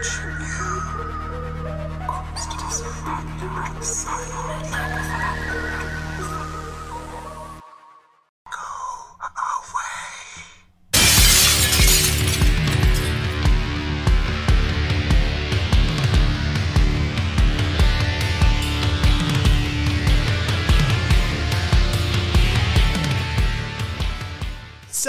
Watching you, corpse to disfigured and silent.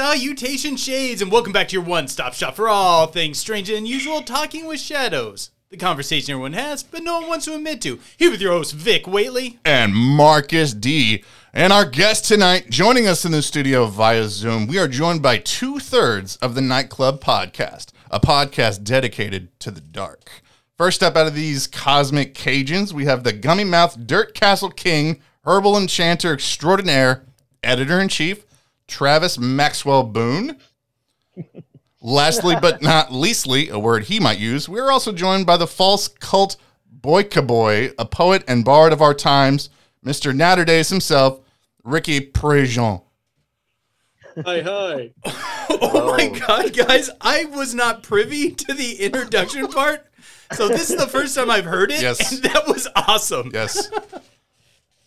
Salutation Shades, and welcome back to your one stop shop for all things strange and unusual talking with shadows. The conversation everyone has, but no one wants to admit to. Here with your host, Vic Waitley. and Marcus D. And our guest tonight, joining us in the studio via Zoom, we are joined by two thirds of the Nightclub Podcast, a podcast dedicated to the dark. First up out of these cosmic Cajuns, we have the gummy mouth Dirt Castle King, herbal enchanter extraordinaire, editor in chief, Travis Maxwell Boone. Lastly, but not leastly, a word he might use, we are also joined by the false cult Boyka Boy, a poet and bard of our times, Mr. Naturdays himself, Ricky Prejean. Hi, hi. Oh my god, guys, I was not privy to the introduction part. So this is the first time I've heard it, Yes. and that was awesome. Yes.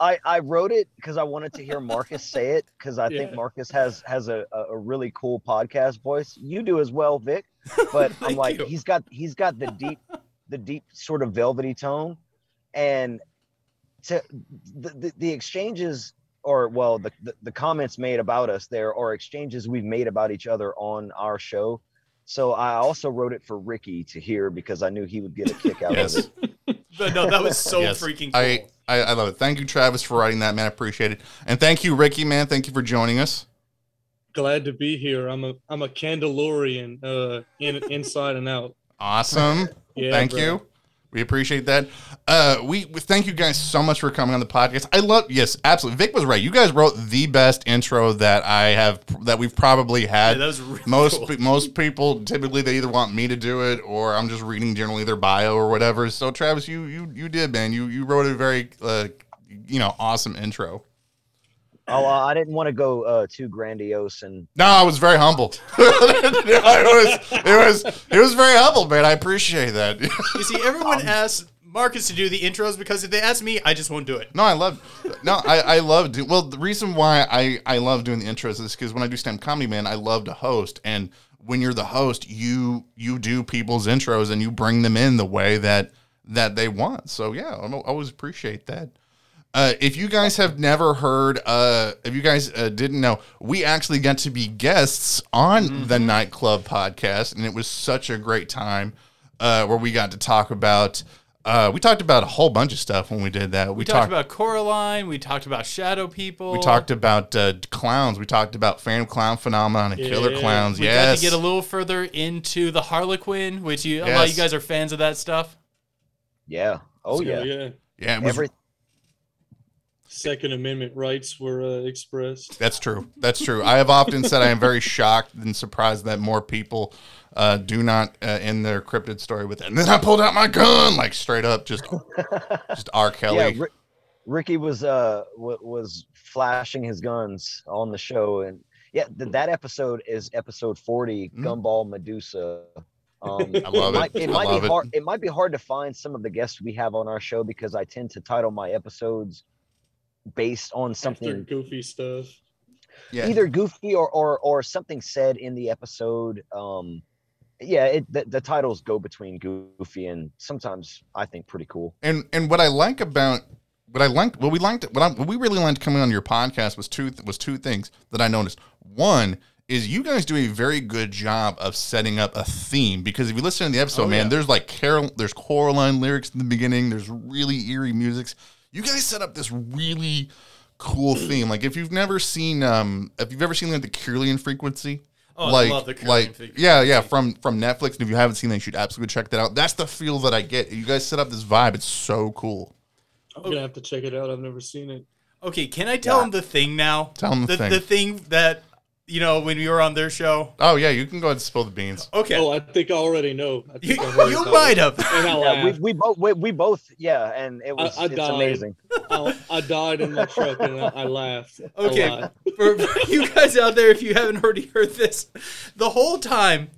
I, I wrote it because I wanted to hear Marcus say it because I think Marcus has has a, a, a really cool podcast voice. You do as well, Vic. But I'm like you. he's got he's got the deep the deep sort of velvety tone, and to the the, the exchanges or well the, the the comments made about us there are exchanges we've made about each other on our show. So I also wrote it for Ricky to hear because I knew he would get a kick out Yes. of it. But no, that was so yes. freaking cool. I, I, I love it. Thank you, Travis, for writing that, man. I appreciate it. And thank you, Ricky, man. Thank you for joining us. Glad to be here. I'm a I'm a Candelorian, uh, in inside and out. Awesome. Yeah, thank bro. you. We appreciate that. Uh, we, we thank you guys so much for coming on the podcast. I love yes, absolutely. Vic was right. You guys wrote the best intro that I have that we've probably Yeah, had. was really most cool. most people typically they either want me to do it or I'm just reading generally their bio or whatever. So Travis, you you you did, man. You you wrote a very uh, you know awesome intro. Oh, uh, I didn't want to go uh, too grandiose and No, I was very humbled. it was it was it was very humble, man. I appreciate that. You see, everyone asks Marcus to do the intros because if they ask me, I just won't do it. No, I love. No, I, I love. Do, well, the reason why I I love doing the intros is because when I do stand comedy, man, I love to host, and when you're the host, you you do people's intros and you bring them in the way that that they want. So yeah, I always appreciate that. Uh, if you guys have never heard, uh, if you guys uh, didn't know, we actually got to be guests on the Nightclub podcast, and it was such a great time uh, where we got to talk about. Uh, we talked about a whole bunch of stuff when we did that. We, We talked about Coraline. We talked about Shadow People. we talked about uh, clowns. We talked about Phantom Clown phenomenon and killer clowns. We yes, got to get a little further into the Harlequin, which you, a lot of you guys are fans of that stuff. yeah. Oh So, yeah. yeah. yeah, was, Every Second Amendment rights were uh, expressed. that's true. That's true. I have often said I am very shocked and surprised that more people uh, do not uh, end their cryptid story with it. And then I pulled out my gun, like straight up, just just R. Kelly. yeah. Ri- Ricky was uh w- was flashing his guns on the show, and yeah, th- that episode is episode forty, Mm. Gumball Medusa. Um, I love it. might, it I might be it. hard. It might be hard to find some of the guests we have on our show because I tend to title my episodes based on After something goofy stuff. yeah. either goofy or or or something said in the episode. Um, yeah, it, the, the titles go between goofy and sometimes I think pretty cool. and and what I like about what I liked, what we liked, what, I, what we really liked coming on your podcast was two was two things that I noticed. One is you guys do a very good job of setting up a theme because if you listen to the episode, Oh, man, yeah. there's like Carol, there's Coraline lyrics in the beginning. There's really eerie musics. You guys set up this really cool theme. Like if you've never seen, um, if you've ever seen like the Kirlian frequency, Oh, like, I love the Kirlian like, frequency. yeah, yeah, from from Netflix. And if you haven't seen that, you should absolutely check that out. That's the feel that I get. You guys set up this vibe. It's so cool. I'm gonna have to check it out. I've never seen it. Okay, can I tell Yeah. him the thing now? Tell 'em the the thing. The thing that you know when we were on their show. Oh yeah, you can go ahead and spill the beans. Okay, Oh, I think I already know. I you, I heard you might have. And Yeah, we, we both we, we both yeah, and it was I it's died. amazing. I, I died in my truck and I, I laughed. a Okay, lot. for, for you guys out there, if you haven't already heard this, the whole time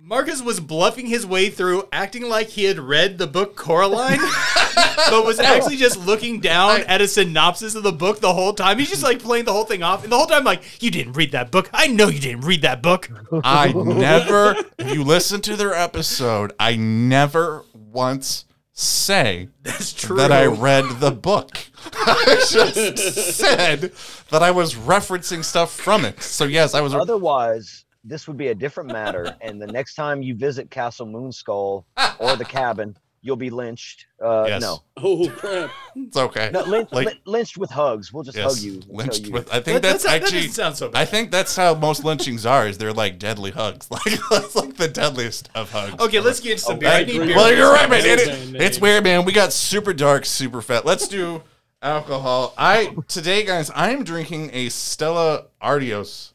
Marcus was bluffing his way through, acting like he had read the book Coraline, but was actually just looking down at a synopsis of the book the whole time. He's just like playing the whole thing off, and the whole time, like, you didn't read that book. I know you didn't read that book. I never, if you listen to their episode, I never once say That's true. that I read the book. I just said that I was referencing stuff from it. So yes, I was. Otherwise, this would be a different matter. and the next time you visit Castle Moonskull or the cabin, you'll be lynched. Uh, Yes. No, Oh crap! It's okay. no lynch, Like- lynched with hugs. We'll just Yes, hug you. That's how lynched you- with. I think That- that's, that actually. doesn't sound so bad. I think that's how most lynchings are. Is they're like deadly hugs. Like that's like the deadliest of hugs. Okay, let's get some Oh, beer. I I need beer. Well, you're right, man. Nail It- it's weird, man. We got super dark, super fat. Let's do alcohol. I today, guys. I am drinking a Stella Artois.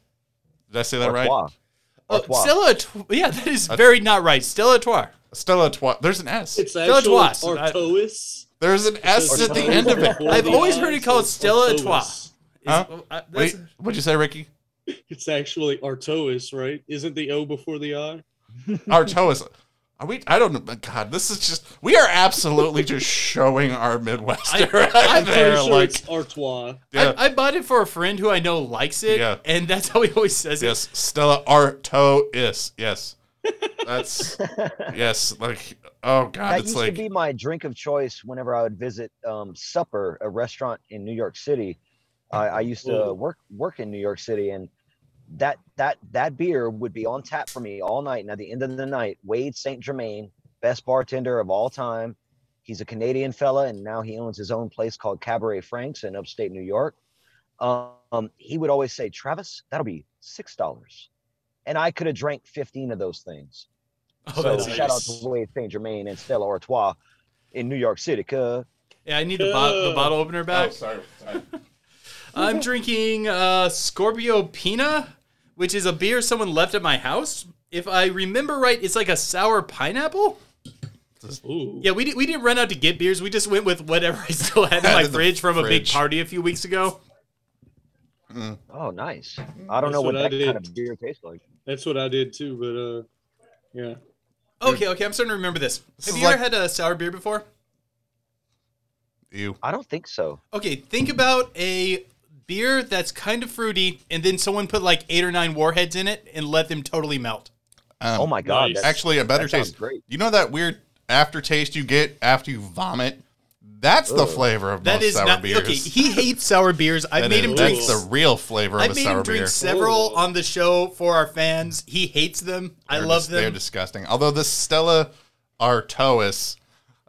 Did I say that right? Artois. Oh, Artois. Stella, yeah, that is very not right. Stella Artois. Stella Artois. There's an S. It's Stella actually Artois. I- Artois. There's an S at the end of it. I've always heard it called Stella Artois. Artois. Huh? uh, Wait, what'd you say, Ricky? It's actually Artois, right? Isn't the O before the I? Artois. Are we? I don't know. God, this is just. We are absolutely just showing our Midwestern I- right I'm there. pretty sure like, it's Artois. yeah. I, I bought it for a friend who I know likes it, Yeah. and that's how he always says it. Yes, Stella Artois. Yes, that's yes. Like, oh god, that it's used like to be my drink of choice whenever I would visit um, Supper, a restaurant in New York City. I, I used to work work in New York City, and that that that beer would be on tap for me all night. And at the end of the night, Wade Saint Germain, best bartender of all time. He's a Canadian fella, and now he owns his own place called Cabaret Franks in upstate New York. Um, he would always say, "Travis, that'll be six dollars," and I could have drank fifteen of those things. Oh, so that's shout out to Wade Saint Germain and Stella Artois in New York City. Cuh. Yeah, I need the, bo- the bottle opener oh, back. sorry, sorry. I'm drinking uh, Scorpio Pina, which is a beer someone left at my house. If I remember right, it's like a sour pineapple. Ooh. Yeah, we, di- we didn't run out to get beers. We just went with whatever I still had in Had my in the fridge from a big fridge. party a few weeks ago. Oh, nice. I don't know what, what I that kind did. of beer tastes like. That's what I did too, but uh, yeah. Okay, okay, I'm starting to remember this. This Have is you ever had a sour beer before? You. I don't think so. Okay, think about a beer that's kind of fruity, and then someone put like eight or nine warheads in it and let them totally melt. Um, oh my god, nice. Actually, a better that taste. great. You know that weird aftertaste you get after you vomit? That's the flavor of That most is sour not beers. okay. He hates sour beers. I've That made is- him drink. That's the real flavor of I've a made him drink beer. several Oh. on the show for our fans. He hates them. I They're love dis- They're disgusting. Although the Stella Artois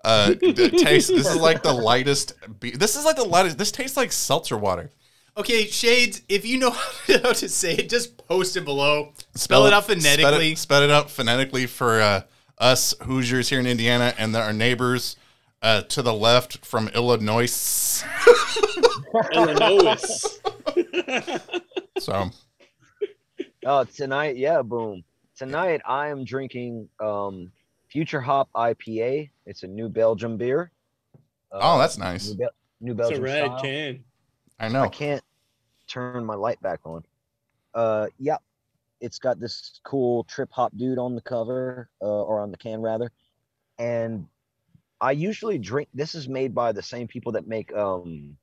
uh, taste. This is like the lightest. Be- this is like the lightest. This tastes like seltzer water. Okay, Shades, if you know how to say it, just post it below. Spell, it out Spell phonetically. it, spell it out phonetically for uh, us Hoosiers here in Indiana and our neighbors uh, to the left from Illinois. Illinois. So Oh, tonight, yeah, boom. Tonight I am drinking um Future Hop IPA. It's a New Belgium beer. Uh, Oh, that's nice. New, Bel- New it's a Belgium rad style. can. I I can't turn my light back on. Uh, yeah, it's got this cool trip hop dude on the cover, uh, or on the can rather. And I usually drink. This is made by the same people that make um,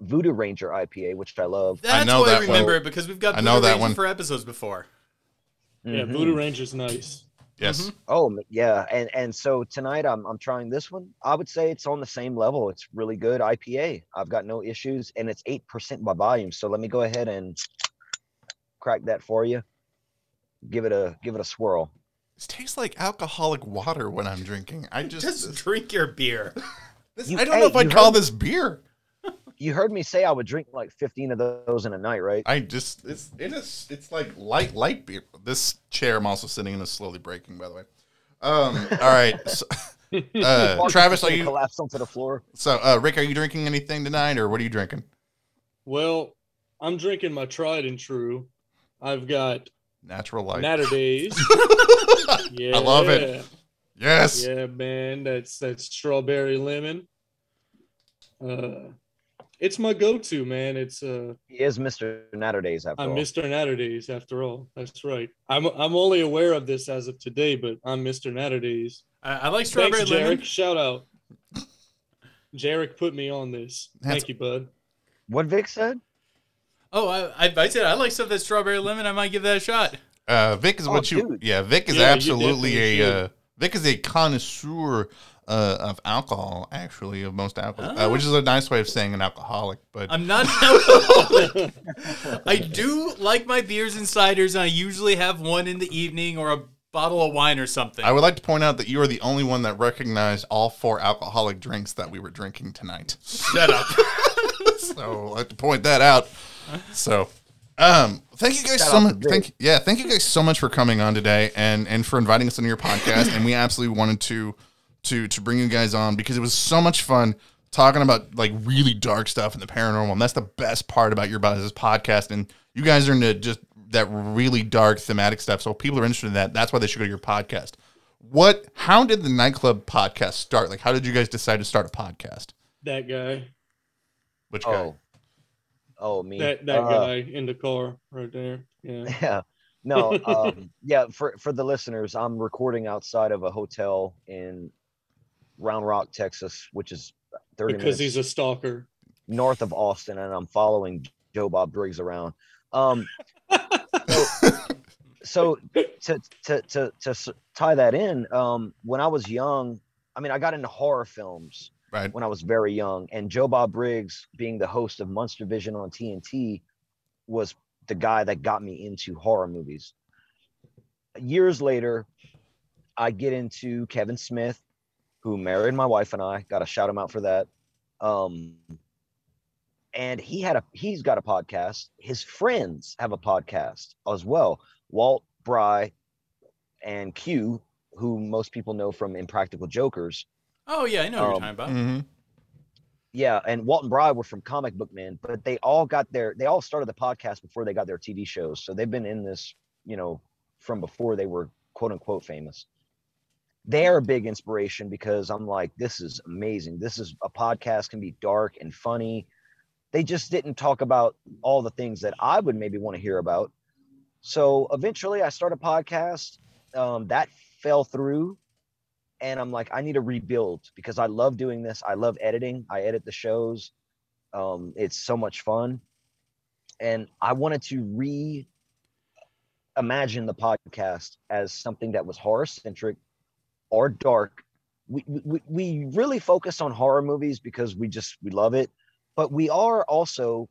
Voodoo Ranger IPA, which I love. That's know why I remember one. it because we've got I know that Ranger one. for episodes before. Yeah, Mhm. Voodoo Ranger's nice. Yes. Mm-hmm. Oh yeah, and and so tonight I'm I'm trying this one. I would say it's on the same level. It's really good IPA. I've got no issues, and it's eight percent by volume. So let me go ahead and crack that for you. Give it a give it a swirl. It tastes like alcoholic water when I'm drinking. I just, Just drink your beer. this- You- I don't hey, know if I'd you call heard- this beer. You heard me say I would drink like fifteen of those in a night, right? I just it's it is it's like light light beer. This chair I'm also sitting in is slowly breaking. By the way. Um. all right. So, uh, Travis, is are you? collapse onto the floor? So, uh, Rick, are you drinking anything tonight, or what are you drinking? Well, I'm drinking my tried and true. I've got Natural light. Naturdays. Yeah, I love it. yes. Yeah, man, that's that's strawberry lemon. Uh, it's my go-to, man. It's uh, He is Mr. Naturdays after I'm all. Mr. Naturdays after all. That's right. I'm I'm only aware of this as of today, but I'm Mr. Naturdays. I, I like strawberry Thanks, lemon. Jarek. Shout out. Jarek put me on this. That's- Thank you, bud. What Vic said? Oh, I, I, I said I like stuff that's strawberry lemon. I might give that a shot. Uh, Vic is Oh, what you. Yeah, Vic is Yeah, absolutely a. should. Uh, Vic is a connoisseur uh, of alcohol, actually, of most alcohol, uh, Ah. which is a nice way of saying an alcoholic. But I'm not an alcoholic. I do like my beers and ciders, and I usually have one in the evening or a bottle of wine or something. I would like to point out that you are the only one that recognized all four alcoholic drinks that we were drinking tonight. Shut up. so I like to point that out. So, um, thank you guys Shout so much. to Vic. Thank yeah, thank you guys so much for coming on today and and for inviting us into your podcast. and we absolutely wanted to to to bring you guys on because it was so much fun talking about like really dark stuff and the paranormal. And that's the best part about your guys' podcast. And you guys are into just that really dark thematic stuff. So if people are interested in that. That's why they should go to your podcast. What? How did the nightclub podcast start? Like, how did you guys decide to start a podcast? That guy. Which guy? Oh, oh me. That that Uh, guy in the car right there. Yeah. Yeah. No, um, yeah, for for the listeners, I'm recording outside of a hotel in Round Rock, Texas, which is 30 Because minutes he's a stalker. north of Austin, and I'm following Joe Bob Briggs around. Um, so to to to to tie that in, um, when I was young, I mean, I got into horror films Right. when I was very young, and Joe Bob Briggs, being the host of Monster Vision on TNT, was the guy that got me into horror movies. Years later, I get into Kevin Smith, who married my wife and I. Got to shout him out for that. Um, and he had a he's got a podcast. His friends have a podcast as well. Walt Bry and Q, who most people know from Impractical Jokers. Oh yeah, I know what you're Um, talking about. Mhm. Yeah, and Walt and Bry were from Comic Book Man, but they all got their they all started the podcast before they got their TV shows. So they've been in this, you know, from before they were quote unquote famous. They're a big inspiration because I'm like, this is amazing. This is a podcast can be dark and funny. They just didn't talk about all the things that I would maybe want to hear about. So eventually I started a podcast. Um, that fell through and I'm like, I need to rebuild because I love doing this. I love editing. I edit the shows. Um, it's so much fun. And I wanted to re imagine the podcast as something that was horror centric or dark. We, we, we really focus on horror movies because we just, we love it. But we are also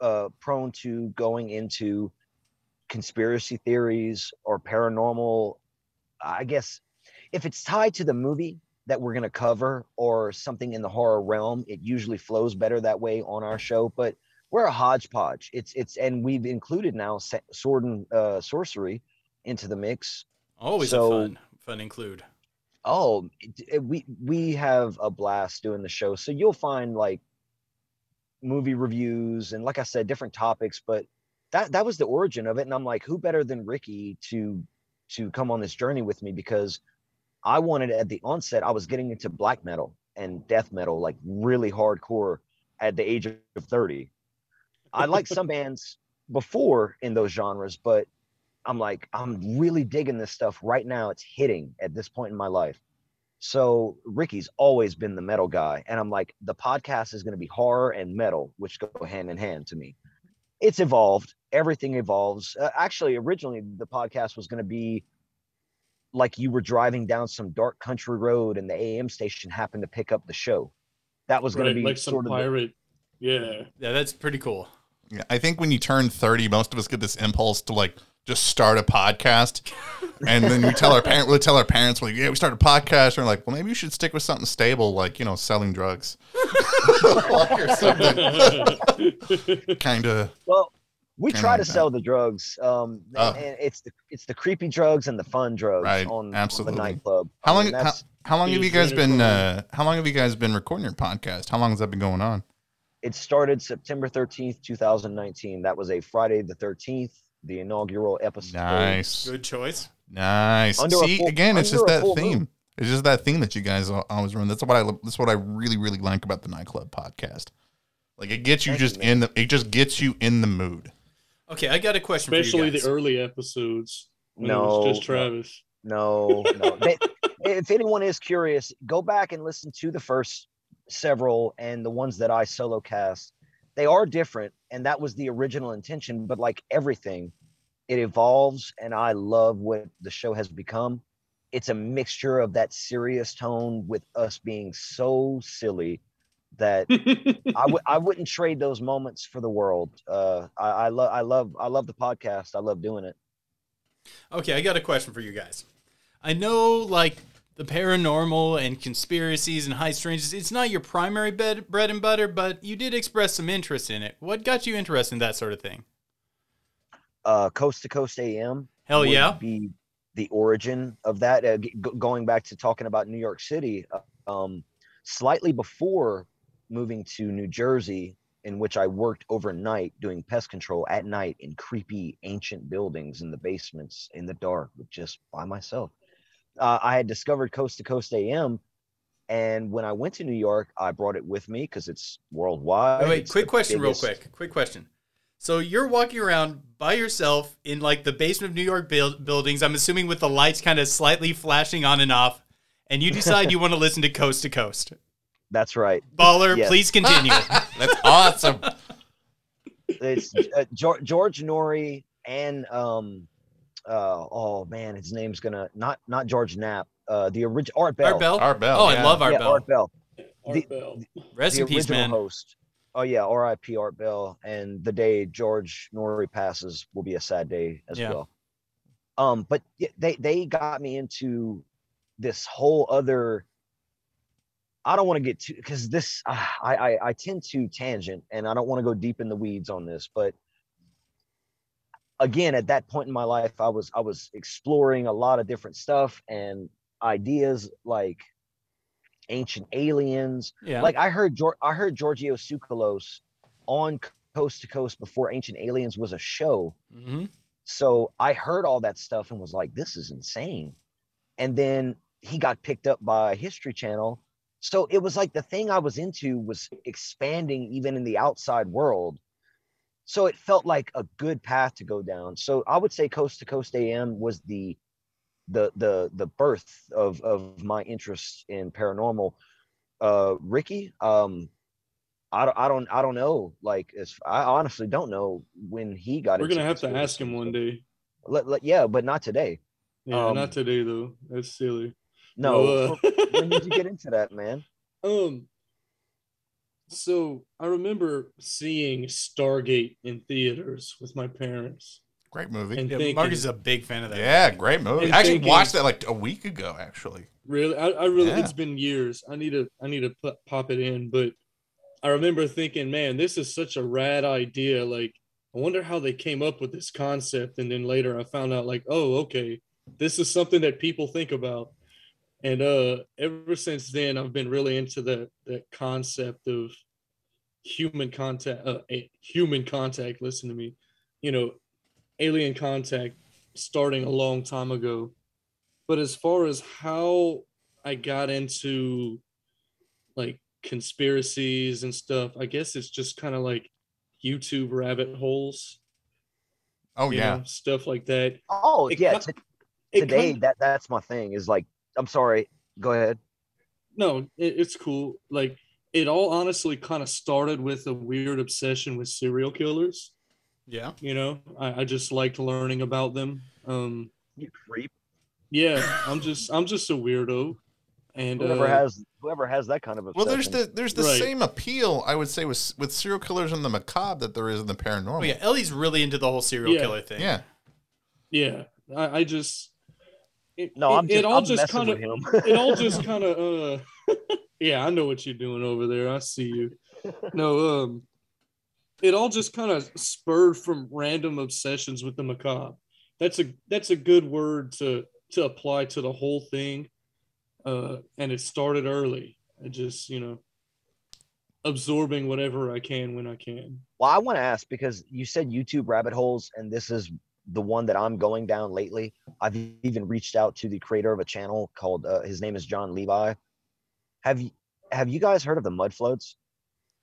uh, prone to going into conspiracy theories or paranormal. I guess if it's tied to the movie that we're going to cover or something in the horror realm, it usually flows better that way on our show. But we're a hodgepodge. It's it's and we've included now sword and uh, sorcery into the mix. Always so- a fun fun include. Oh, it- eh, we we have a blast doing the show. So you'll find like movie reviews and like I said, different topics. But that that was the origin of it. And I'm like, who better than Ricky to to come on this journey with me because I wanted at the onset, I was getting into black metal and death metal, like really hardcore at the age of 30. I liked some bands before in those genres, but I'm like, I'm really digging this stuff right now. It's hitting at this point in my life. So Ricky's always been the metal guy. And I'm like, the podcast is going to be horror and metal, which go hand in hand to me. It's evolved. Everything evolves. Uh, actually, originally, the podcast was going to be like you were driving down some dark country road and the AM station happened to pick up the show. That was going Right, to be like some sort of the- Yeah. Yeah, that's pretty cool. Yeah, I think when you turn 30, most of us get this impulse to like just start a podcast. And then we tell our parent, we tell our parents, well, yeah, we started a podcast. And they're like, well, maybe you should stick with something stable, like, you know, selling drugs. or something. kind of. Well, we try to sell the drugs. Um, and- Oh. and it's the it's the creepy drugs and the fun drugs Right, on, on absolutely. the nightclub. How I long, mean, how, how long have you guys been, uh, how long have you guys been recording your podcast? How long has that been going on? it started September 13th, 2019. That was a Friday the 13th, the inaugural episode. Nice. Good choice. Nice. Under See, full- again, it's just that theme. moon. It's just that theme that you guys always run. That's what I. That's what I really, really like about the nightclub podcast. Like it gets you Thank just man. in the it just gets you in the mood. Okay, I got a question Especially for you the early episodes. When it No, was just no. Travis. No, no. They, if anyone is curious, go back and listen to the first several and the ones that I solo cast. They are different, and that was the original intention. But like everything, it evolves, and I love what the show has become. It's a mixture of that serious tone with us being so silly that I would I wouldn't trade those moments for the world. Uh, I, I love I love I love the podcast. I love doing it. Okay, I got a question for you guys. I know, like, the paranormal and conspiracies and high strangeness, it's not your primary bed, bread and butter, but you did express some interest in it. What got you interested in that sort of thing? Uh, Coast to Coast AM. Hell yeah. be the origin of that. Uh, g- going back to talking about New York City, uh, um, slightly before moving to New Jersey, in which I worked overnight doing pest control at night in creepy ancient buildings in the basements in the dark, with just by myself. Uh, I had discovered Coast to Coast AM. And when I went to New York, I brought it with me because it's worldwide. Wait, wait, It's quick the question, real quick. Quick question. So you're walking around by yourself in like the basement of New York build- buildings. I'm assuming with the lights kind of slightly flashing on and off, and you decide you want to listen to Coast to Coast. That's right. Baller, Yes. please continue. That's awesome. it's uh, George, George Noory and um uh oh man his name's gonna not not George Knapp uh the original Art Bell Art Bell. Art Bell, Oh, I love Art yeah, Bell. Art Bell Art The- Bell. Rest the in peace, original man. host oh yeah R.I.P. Art Bell and the day George Noory passes will be a sad day as Yeah. well um but they they got me into this whole other I don't want to get too because this ah, I, I I tend to tangent and I don't want to go deep in the weeds on this, but again at that point in my life I was I was exploring a lot of different stuff and ideas like ancient aliens. Yeah. Like I heard I heard Giorgio Tsoukalos on Coast to Coast before Ancient Aliens was a show. hmm So I heard all that stuff and was like, this is insane. And then he got picked up by History Channel. So it was like the thing I was into was expanding even in the outside world. So it felt like a good path to go down. So I would say Coast to Coast AM was the the the the birth of of my interest in paranormal. Uh Ricky, um I don't I don't I don't know. Like as I honestly don't know when he got it. We're gonna have to ask him one day. Let, let- yeah, but not today. Yeah, Um, not today though. That's silly. No. No, uh, when did you get into that, man? Um. So I remember seeing Stargate in theaters with my parents. Great movie. And Yeah, thinking, Marcus is a big fan of that. yeah, great movie. And I actually thinking- watched that like a week ago. Actually, really, I, I really, Yeah. it's been years. I need to, I need to put, pop it in. But I remember thinking, man, this is such a rad idea. Like, I wonder how they came up with this concept. And then later, I found out, like, oh, okay, this is something that people think about. And uh, ever since then, I've been really into the the concept of human contact. Uh, human contact. Listen to me. You know, alien contact starting a long time ago. But as far as how I got into like conspiracies and stuff, I guess it's just kind of like YouTube rabbit holes. oh yeah, know, stuff like that. Oh It yeah, ki- t- It today kind- that that's my thing. Is like, I'm sorry. Go ahead. no, it, it's cool. Like it all honestly kind of started with a weird obsession with serial killers. Yeah. You know, I, I just liked learning about them. Um, You creep. yeah, I'm just I'm just a weirdo. And Whoever uh, has whoever has that kind of obsession. well, there's the there's the Right. same appeal I would say with with serial killers and the macabre that there is in the paranormal. Oh yeah, Ellie's really into the whole serial Yeah. killer thing. yeah. yeah, I, I just it, no, it, I'm just, it all I'm just kind of it all just kind of uh yeah i know what you're doing over there. I see you. No um it all just kind of spurred from random obsessions with the macabre. That's a that's a good word to to apply to the whole thing uh and it started early. I just you know absorbing whatever i can when i can. Well, I want to ask because you said YouTube rabbit holes, and this is the one that I'm going down lately. I've even reached out to the creator of a channel called uh, his name is John Levi. Have you have you guys heard of the mud floods?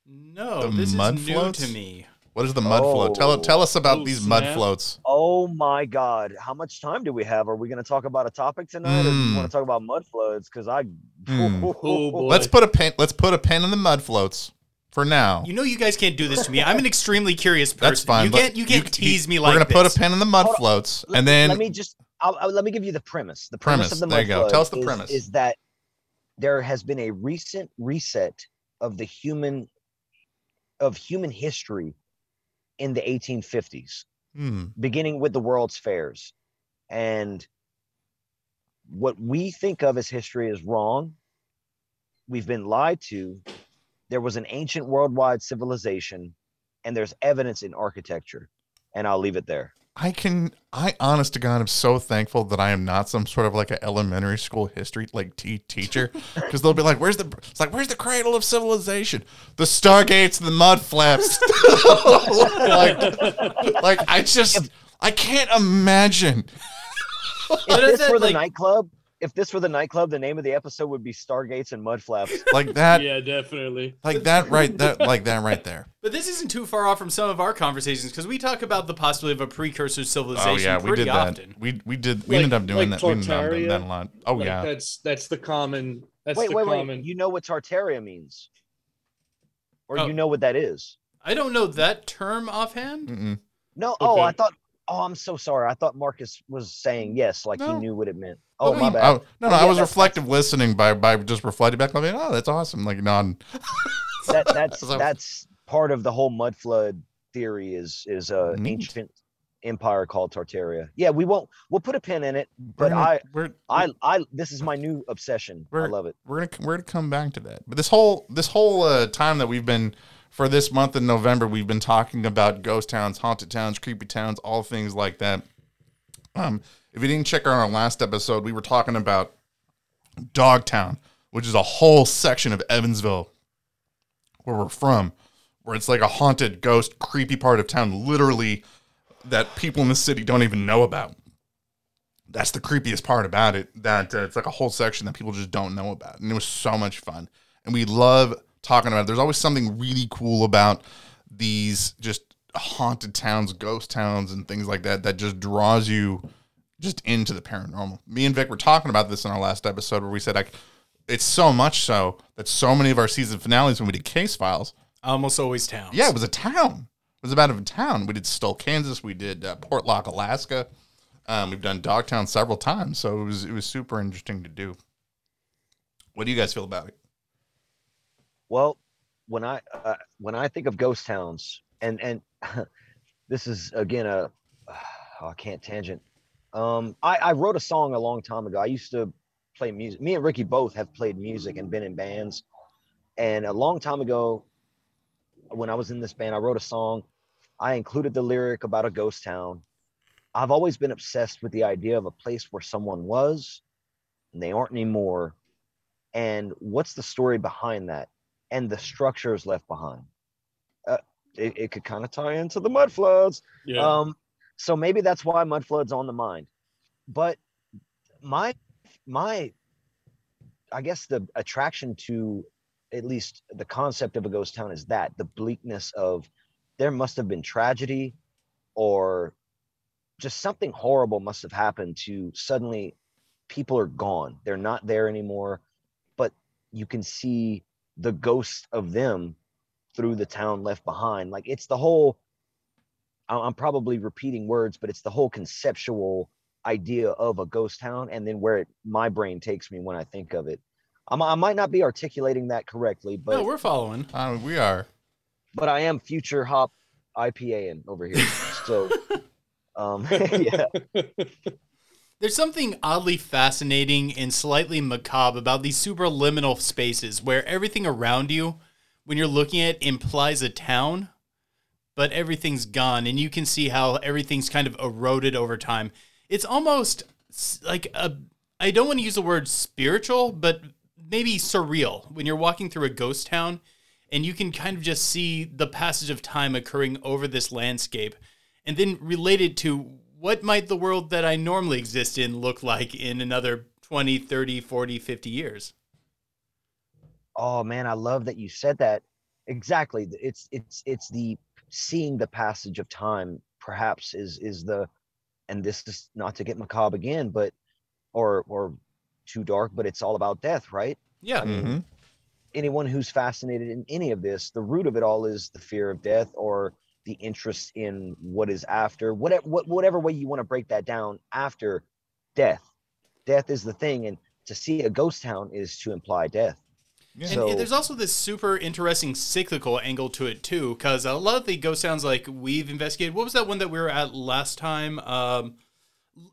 No, The this mud is new floats? to me. What is the mud flood? Tell Oh. tell us about Oh, these mud floods. Oh my God! How much time do we have? Are we going to talk about a topic tonight, or do Mm. you want to talk about mud floods? Because I, Hmm. Oh, boy. Let's put a pin. Let's put a pin in the mud floods for now. You know you guys can't do this to me. I'm an extremely curious person. That's fine. You can't you can't tease me like We're gonna this. put a pin in the mud Hold floats, Let- and then let me just I'll, I'll- let me give you the premise. The premise, Premise, of the there you mud go. Tell us the is- premise. is that there has been a recent reset of the human of human history in the 1850s, Hmm. beginning with the World's Fairs, and what we think of as history is wrong. We've been lied to. There was an ancient worldwide civilization, and there's evidence in architecture. And I'll leave it there. I can. I honest to God, am so thankful that I am not some sort of like an elementary school history like te- teacher, because they'll be like, "Where's the?" It's like, "Where's the cradle of civilization?" The stargates, the mud flaps. like, like I just, I can't imagine. But if is this were the like- nightclub, if this were the nightclub, the name of the episode would be Stargates and Mudflaps. Like that. yeah, definitely. Like that. Right. That. Like that. Right there. But this isn't too far off from some of our conversations because we talk about the possibility of a precursor civilization Oh yeah, we pretty did that. often. We we did. We Like- ended up doing like that. We ended up doing that a lot. Oh Like, yeah. that's that's the common. That's wait, the wait, common. wait. You know what Tartaria means? Or Oh. you know what that is? I don't know that term offhand. Mm-mm. No. Oh, Okay. I thought. Oh, I'm so sorry. I thought Marcus was saying yes, like he knew what it meant. Oh, my bad. I- no, no, Oh, I was reflective listening by by just reflecting back. I Like, oh, that's awesome. Like, non. that that's So- that's part of the whole mud flood theory is is a Neat. ancient empire called Tartaria. Yeah, we won't we'll put a pin in it, but gonna- I we're I I this is my new obsession. I love it. we're gonna we're gonna come back to that. But this whole this whole uh, time that we've been for this month in November, we've been talking about ghost towns, haunted towns, creepy towns, all things like that. Um, if you didn't check out our last episode, we were talking about Dogtown, which is a whole section of Evansville where we're from, where it's like a haunted, ghost, creepy part of town, literally that people in the city don't even know about. That's the creepiest part about it. That uh, it's like a whole section that people just don't know about, and it was so much fun. And we love talking about it. There's always something really cool about these just haunted towns, ghost towns, and things like that that just draws you just into the paranormal. Me and Vic were talking about this in our last episode where we said like it's so much so that so many of our season finales when we did case files, Almost always towns. yeah, it was a town. It was about a town. We did Stull, Kansas. We did uh, Portlock, Alaska. Um, we've done Dogtown several times, so it was it was super interesting to do. What do you guys feel about it? Well, when I uh, when I think of ghost towns, and and this is again a oh, I can't tangent. Um, I, I wrote a song a long time ago. I used to play music. Me and Ricky both have played music and been in bands. And a long time ago, when I was in this band, I wrote a song. I included the lyric about a ghost town. I've always been obsessed with the idea of a place where someone was and they aren't anymore. And what's the story behind that? and the structures left behind. Uh, it, it could kind of tie into the mud floods. yeah. Um, so maybe that's why mud floods on the mind. But my my I guess the attraction to at least the concept of a ghost town is that the bleakness of there must have been tragedy or just something horrible must have happened to suddenly people are gone. They're not there anymore, but you can see the ghost of them through the town left behind. Like it's the whole I'm probably repeating words, but it's the whole conceptual idea of a ghost town and then where it, my brain takes me when I think of it. I'm, I might not be articulating that correctly, but no, we're following. Uh, we are. but I am future hop IPAing over here. So um yeah. There's something oddly fascinating and slightly macabre about these superliminal spaces where everything around you, when you're looking at, it, implies a town, but everything's gone, and you can see how everything's kind of eroded over time. It's almost like a. I don't want to use the word spiritual, but maybe surreal when you're walking through a ghost town and you can kind of just see the passage of time occurring over this landscape and then relate it to what might the world that I normally exist in look like in another 20, 30, 40, 50 years. Oh man, I love that you said that. exactly it's it's it's the seeing the passage of time perhaps is is the and this is not to get macabre again but or or too dark but it's all about death right Yeah. Mhm. anyone who's fascinated in any of this the root of it all is the fear of death or the interest in what is after whatever whatever way you want to break that down after death death is the thing and to see a ghost town is to imply death Yeah. And So- there's also this super interesting cyclical angle to it too, because a lot of the ghost towns like we've investigated. What was that one that we were at last time? Um,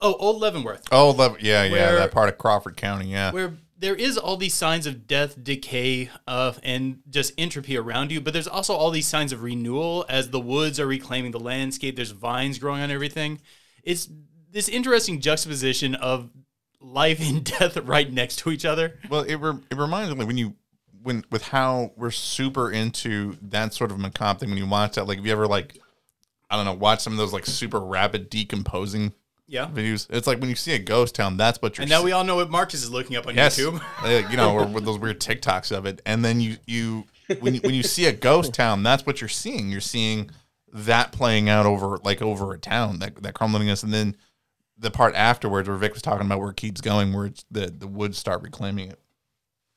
oh, Old Leavenworth, Oh, love, yeah, yeah, that part of Crawford County, yeah. where there is all these signs of death, decay, uh, and just entropy around you. But there's also all these signs of renewal as the woods are reclaiming the landscape. There's vines growing on everything. It's this interesting juxtaposition of life and death right next to each other. Well, it re- it reminds me when you when with how we're super into that sort of macabre thing when you watch that. Like, have you ever like I don't know, watch some of those like super rapid decomposing Yeah. videos? It's like when you see a ghost town, that's what you're. And now we all know what Marcus is looking up on yes, YouTube. You know, or with those weird TikToks of it, and then you you when you, when you see a ghost town, that's what you're seeing. You're seeing that playing out over like over a town that that crumbliness, and then the part afterwards where Vic was talking about where it keeps going, where it's the the woods start reclaiming it.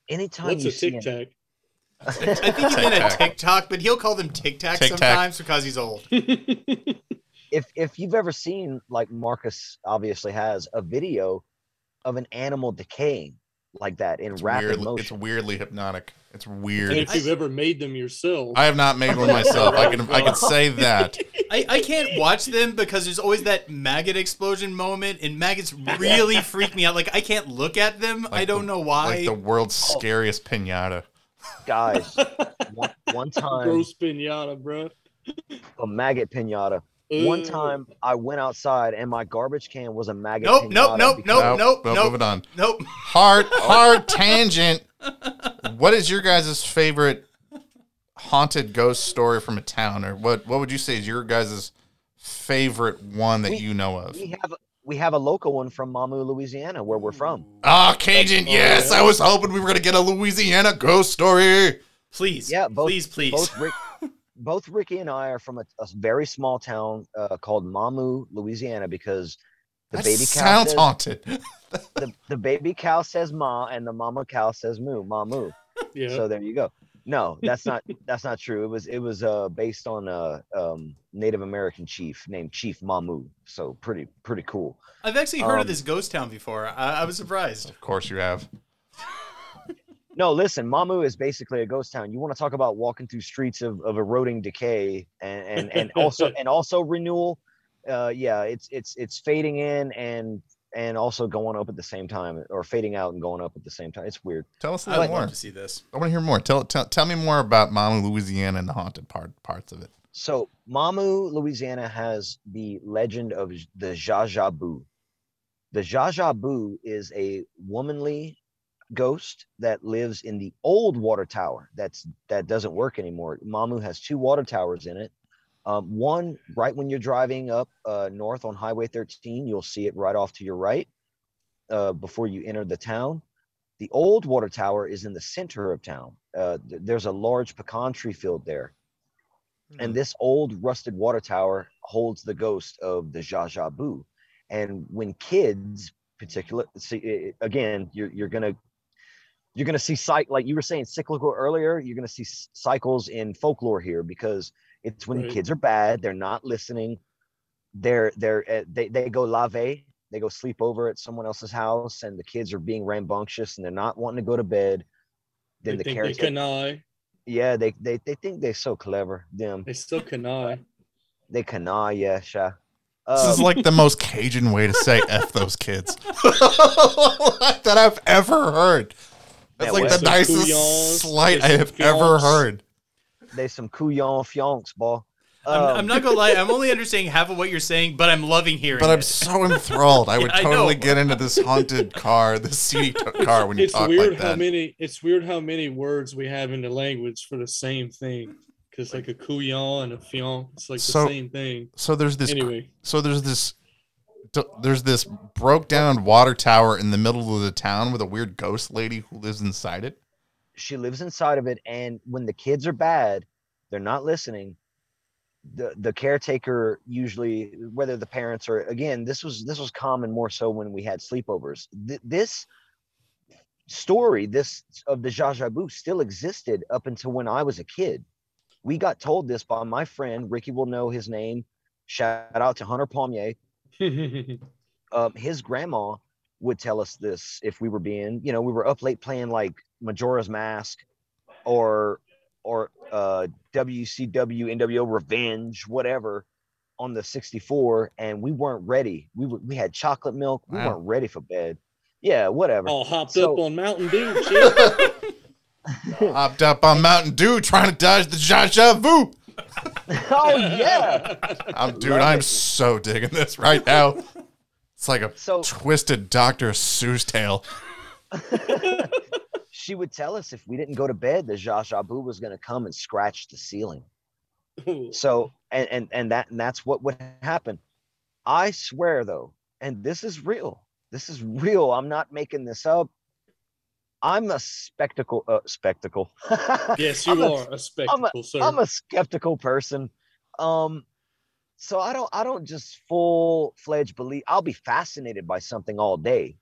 Anytime What's you a see an- tic tac? I think he meant a Tic-tac. TikTok, but he'll call them Tic Tac Tic-tac. sometimes because he's old. if if you've ever seen like Marcus obviously has a video of an animal decaying like that in It's rapid weirdly, it's weirdly hypnotic. It's and weird. if you've ever made them yourself, I have not made one myself. I can I can say that. I, I can't watch them because there's always that maggot explosion moment, and maggots really freak me out. Like I can't look at them. I don't the- know why. Like the world's scariest pinata. Guys, one, one time gross pinata, bro. a maggot pinata. One time I went outside and my garbage can was a maggot Nope, pinata. nope, nope, nope. Nope, nope. Moving on. nope. Hard hard tangent. What is your guys' favorite haunted ghost story from a town, or what? What would you say is your guys' favorite one that We- you know of? We have we have a local one from Mamou, Louisiana, where we're from. Ah, Cajun. Oh, Yes. I was hoping we were gonna get a Louisiana ghost story. Please, Yeah, both- please, please. Both Rick, both Ricky and I are from a, a very small town uh, called Mamou, Louisiana, because the That baby cow sounds says, haunted. the, the baby cow says ma and the mama cow says moo, mamu. Yeah. So there you go. No, that's not that's not true. It was it was uh based on a um Native American chief named Chief Mamou. So pretty pretty cool. I've actually heard of um, this ghost town before. I, I was surprised. Of course you have. No, listen, Mamou is basically a ghost town. You want to talk about walking through streets of, of eroding decay and and, and also and also renewal. Uh yeah, it's it's it's fading in and and also going up at the same time or fading out and going up at the same time. It's weird. Tell us a I little would more. love to see this. I want to hear more. Tell, tell tell me more about Mamou Louisiana and the haunted part parts of it. So Mamou, Louisiana has the legend of J- the Jaja Boo. The Jaja Boo is a womanly ghost that lives in the old water tower. That's that doesn't work anymore. Mamou has two water towers in it. Um, one right when you're driving up uh, north on Highway 13, you'll see it right off to your right uh, before you enter the town. The old water tower is in the center of town. Uh, th- there's a large pecan tree field there and this old rusted water tower holds the ghost of the Jaja Boo. And when kids, particular, see again, you're you're gonna you're gonna see cyc like you were saying cyclical earlier. You're gonna see s- cycles in folklore here because it's when Right. kids are bad, they're not listening, they're they're uh, they they go lave, they go sleep over at someone else's house, and the kids are being rambunctious and they're not wanting to go to bed. They Then the think they caretaker, connive. yeah, they, they they think they're so clever. Them They still can I. they can I, yeah, sure. This is Um, like the most Cajun way to say "f those kids" that I've ever heard. That's Yeah, like what? the Some nicest couillons, slight I some have ever heard. they some couillon fionks, boy. I'm, Um, I'm not gonna lie. I'm only understanding half of what you're saying, but I'm loving hearing But I'm so enthralled. I would Yeah, I totally know. get into this haunted car, this CD t- car when you It's talk weird like how that. many. It's weird how many words we have in the language for the same thing. Because like a couillon and a fion, it's like So- the same thing. So there's this. Anyway, So there's this. There's this broke down water tower in the middle of the town with a weird ghost lady who lives inside it. she lives inside of it, and when the kids are bad, they're not listening. The the caretaker usually, whether the parents or again, this was this was common more so when we had sleepovers. Th- this story, this of the Zsa Boo, still existed up until when I was a kid. We got told this by my friend Ricky. Will know his name. Shout out to Hunter Palmier um, his grandma would tell us this if we were being, you know, we were up late playing like Majora's Mask or or uh, WCW NWO Revenge, whatever, on the 64, and we weren't ready. We were, we had chocolate milk. We Wow. weren't ready for bed. Yeah, whatever. All hopped So- up on Mountain Dew. Shit. Hopped up on Mountain Dew trying to dodge the Zsa Zsa Boo. oh yeah. I'm, dude, Love I'm it. so digging this right now. It's like a So twisted Dr. Seuss tale. she would tell us if we didn't go to bed, that Zsa Zsa Boo was going to come and scratch the ceiling. so and and and that and that's what would happen i swear though and this is real this is real i'm not making this up i'm a spectacle uh, spectacle. Yes, you a- are a spectacle, sir. i'm a skeptical person. Um so i don't i don't just full-fledged believe i'll be fascinated by something all day.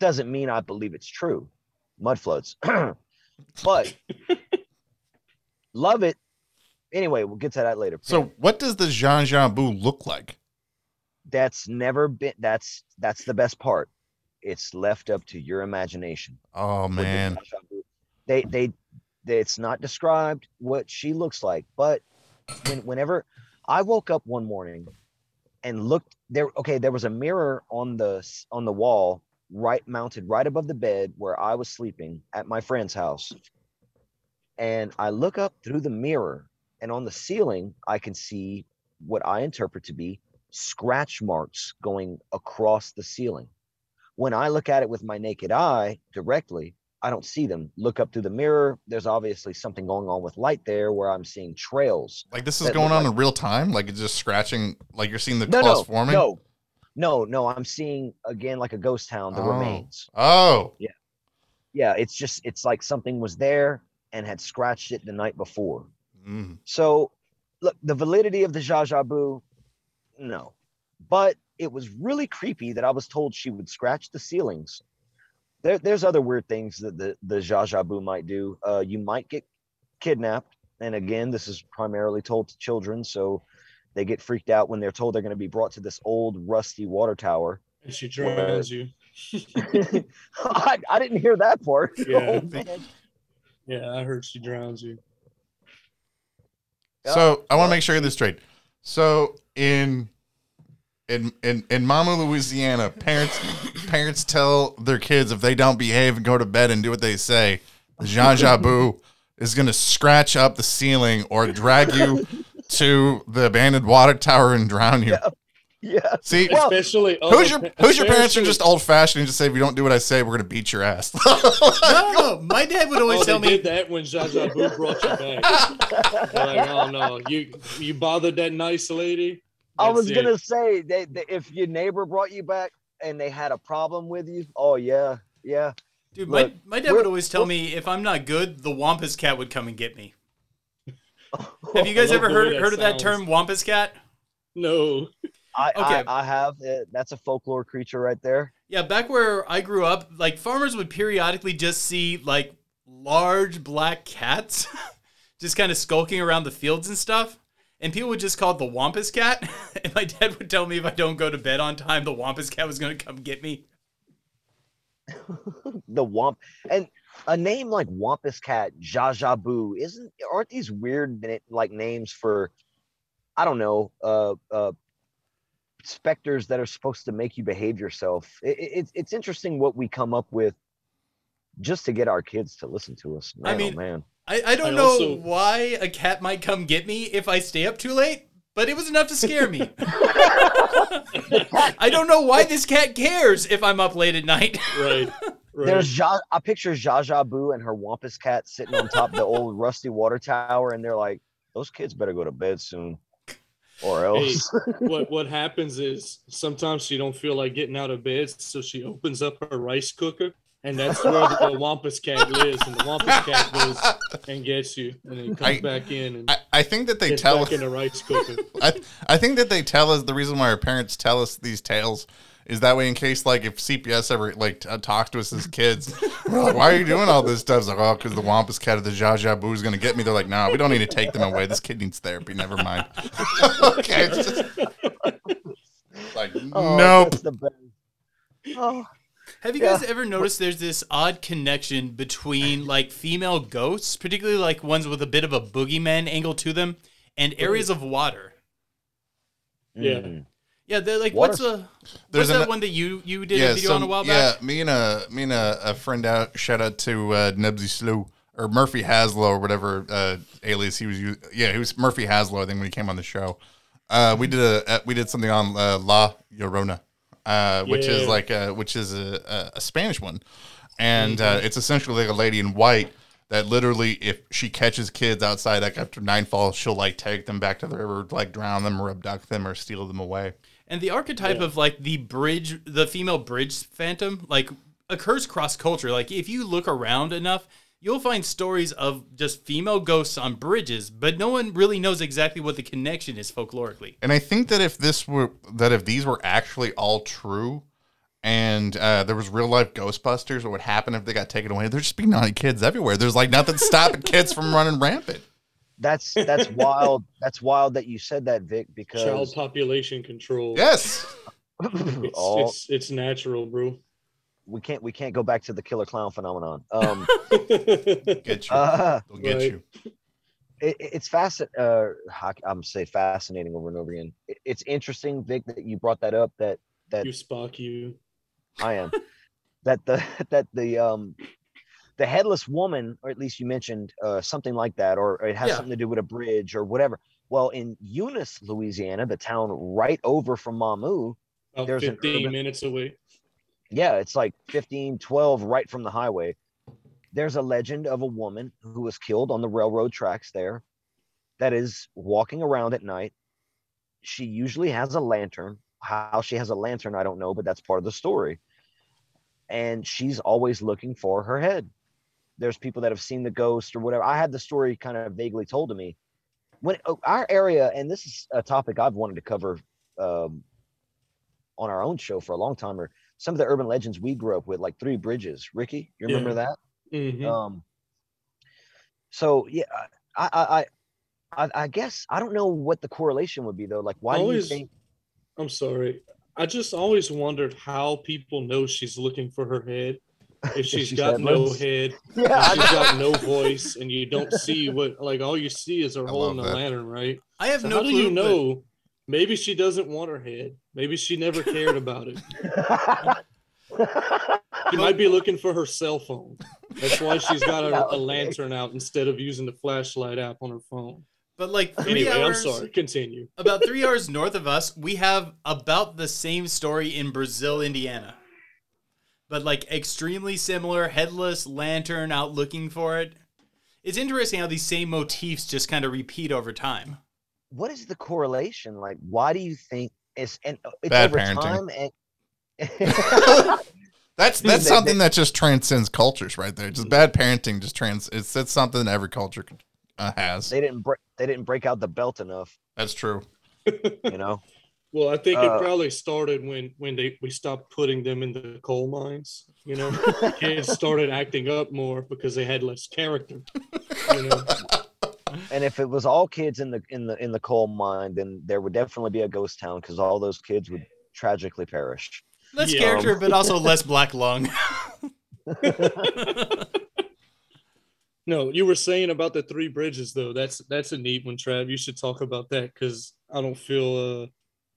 Doesn't mean i believe it's true. Mud floods. but love it. Anyway we'll get to that later. So, what does the Zsa Zsa Boo look like? that's never been that's that's the best part it's left up to your imagination Oh, man. Zsa Zsa Boo. they, they they it's not described what she looks like but when whenever i woke up one morning and looked there okay there was a mirror on the on the wall right mounted right above the bed where i was sleeping at my friend's house and i look up through the mirror and on the ceiling i can see what i interpret to be scratch marks going across the ceiling when i look at it with my naked eye directly I don't see them. Look up through the mirror. There's obviously something going on with light there where I'm seeing trails. Like, this is going on like- in real time? Like, it's just scratching, like you're seeing the No, claws no, forming? no, no, no. I'm seeing again like a ghost town, the Oh. remains. Oh, yeah, Yeah, it's just it's like something was there and had scratched it the night before. mm. So look, the validity of the Zsa Zsa Boo, no. But it was really creepy that I was told she would scratch the ceilings. There, there's other weird things that the, the Zsa Zsa Boo might do. Uh, you might get kidnapped. And again, this is primarily told to children. So they get freaked out when they're told they're going to be brought to this old rusty water tower. and she drowns you. I, I didn't hear that part. Yeah. Oh. Yeah, I heard she drowns you. So I want to make sure I get this straight. So in in in in Mamou, Louisiana, parents parents tell their kids if they don't behave and go to bed and do what they say, Zsa Zsa Boo is gonna scratch up the ceiling or drag you to the abandoned water tower and drown you. yeah. See, Well, especially who's your other- who's your parents are just old fashioned and just say if you don't do what I say, we're gonna beat your ass. No, no, my dad would always Oh, tell they me. did that when Zsa Zsa Boo brought you back. They're like, oh no, you you bothered that nice lady. I was it. gonna say they, they, if your neighbor brought you back and they had a problem with you, oh yeah, yeah. Dude, my, Look, my dad would always tell me if I'm not good, the Wampus Cat would come and get me. Have you guys ever heard heard of that sounds. term, Wampus Cat? No. I, Okay. I I have that's a folklore creature right there. Yeah, back where I grew up, like farmers would periodically just see like large black cats just kind of skulking around the fields and stuff. And people would just call it the Wampus Cat. And my dad would tell me if I don't go to bed on time, the Wampus Cat was going to come get me. The womp and a name like Wampus Cat, Boo, isn't aren't these weird like names for I don't know, uh uh specters that are supposed to make you behave yourself. It, it, it's it's interesting what we come up with just to get our kids to listen to us. Man, mean- oh man. I, I don't I know also- why a cat might come get me if I stay up too late, but it was enough to scare me. I don't know why this cat cares if I'm up late at night. Right. Right. There's Zsa, I picture Zsa Zsa Boo and her Wampus cat sitting on top of the old rusty water tower, and they're like, "Those kids better go to bed soon, or else." what what happens is sometimes she don't feel like getting out of bed, so she opens up her rice cooker and that's where the Wampus cat lives, and the Wampus cat goes and gets you, and then comes I- back in and I, I think that they gets tell back in the rice cooker. I, I think that they tell us the reason why our parents tell us these tales is that way in case like if CPS ever like t- uh, talks to us as kids, we're like, why are you doing all this stuff? It's like, oh, because the Wampus cat of the Zsa Zsa Boo is gonna get me. They're like, no, we don't need to take them away. This kid needs therapy. Never mind. okay, it's just like Oh, nope. that's the best. Oh, Have you Yeah. guys ever noticed there's this odd connection between like female ghosts, particularly like ones with a bit of a boogeyman angle to them, and areas of water? Yeah. mm. Yeah, they're like Water's- what's the There's what's that one that you you did a video on a while back? yeah, me and a me and a, a friend out. Shout out to uh, Nebsy Slew or Murphy Haslow or whatever uh, alias he was. Using. Yeah, he was Murphy Haslow. I think when he came on the show, uh, we did a uh, we did something on uh, La Llorona, uh, which is like a, which is a, a, a Spanish one, and uh, it's essentially like a lady in white. That literally, if she catches kids outside, like after nightfall, she'll like take them back to the river, like drown them or abduct them or steal them away. And the archetype of like the bridge, the female bridge phantom, like occurs cross culture. Like if you look around enough, you'll find stories of just female ghosts on bridges, but no one really knows exactly what the connection is folklorically. And I think that if this were that if these were actually all true, and uh, there was real life Ghostbusters, what would happen if they got taken away? There'd just be naughty kids everywhere. There's like nothing stopping kids from running rampant. That's that's wild. That's wild that you said that, Vic, Because Child population control. Yes, It's, all, it's it's natural, bro. We can't we can't go back to the killer clown phenomenon. Um, get you. uh, They'll get right. you. it, it's fascinating. Uh, I- I'm say fascinating over and over again. It- it's interesting, Vic, that you brought that up. That that you Spock, you. I am. that the that the um the headless woman, or at least you mentioned uh, something like that, or it has Yeah. something to do with a bridge or whatever. Well, in Eunice, Louisiana, the town right over from Mamou, About There's an 15 urban- minutes away. Yeah, it's like 15, 12 right from the highway. There's a legend of a woman who was killed on the railroad tracks there that is walking around at night. She usually has a lantern. How she has a lantern, I don't know, but that's part of the story. And she's always looking for her head. There's people that have seen the ghost or whatever. I had the story kind of vaguely told to me. When oh, our area, and this is a topic I've wanted to cover um, on our own show for a long time, are some of the urban legends we grew up with, like Three Bridges. Ricky, you remember Yeah. that? Mhm. Um, so yeah, I, I, I, I, I guess I don't know what the correlation would be though. Like, why Always- do you think? I'm sorry. I just always wondered how people know she's looking for her head. If she's She's got no headless. head, Yeah, she's got no voice, and you don't see what, like, all you see is her I holding the lantern, right? I have So no how clue. do you but- know? Maybe she doesn't want her head. Maybe she never cared about it. She might be looking for her cell phone. That's why she's got a, a lantern out instead of using the flashlight app on her phone. But like three Anyway, I'm sorry. Continue. about three hours north of us, we have about the same story in Brazil, Indiana. But like extremely similar, headless lantern out looking for it. It's interesting how these same motifs just kind of repeat over time. What is the correlation? Like, why do you think it's and uh, it's Bad over parenting. time and That's that's they- something they- that just transcends cultures right there. Just bad parenting just trans. It's that's something that every culture uh, has. they didn't break they didn't break out the belt enough, That's true. you know. Well, I think Uh, it probably started when when they we stopped putting them in the coal mines. You know, kids started acting up more because they had less character. You know, And if it was all kids in the in the in the coal mine, then there would definitely be a ghost town because all those kids would tragically perish. Less Yeah. character, but also less black lung. no, you were saying about the three bridges though. That's that's a neat one, Trav. You should talk about that because I don't feel uh,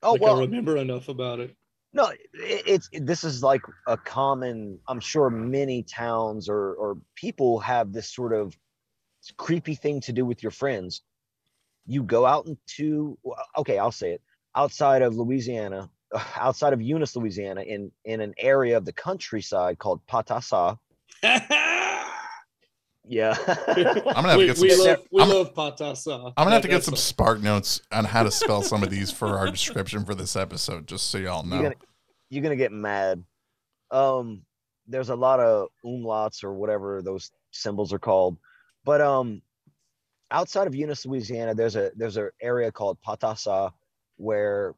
Oh like I remember enough about it. no, it, it's this is like a common. I'm sure many towns or or people have this sort of creepy thing to do with your friends. You go out into okay, I'll say it outside of Louisiana, outside of Eunice, Louisiana, in in an area of the countryside called Patasa. Yeah. I'm gonna have we, to get we some. love we I'm- love patasa. I'm gonna have to get some that's spark notes on how to spell some of these for our description for this episode, just so y'all know. You're gonna, you're gonna get mad. Um, there's a lot of umlauts or whatever those symbols are called. But um, outside of Eunice, Louisiana, there's a there's an area called Patasa where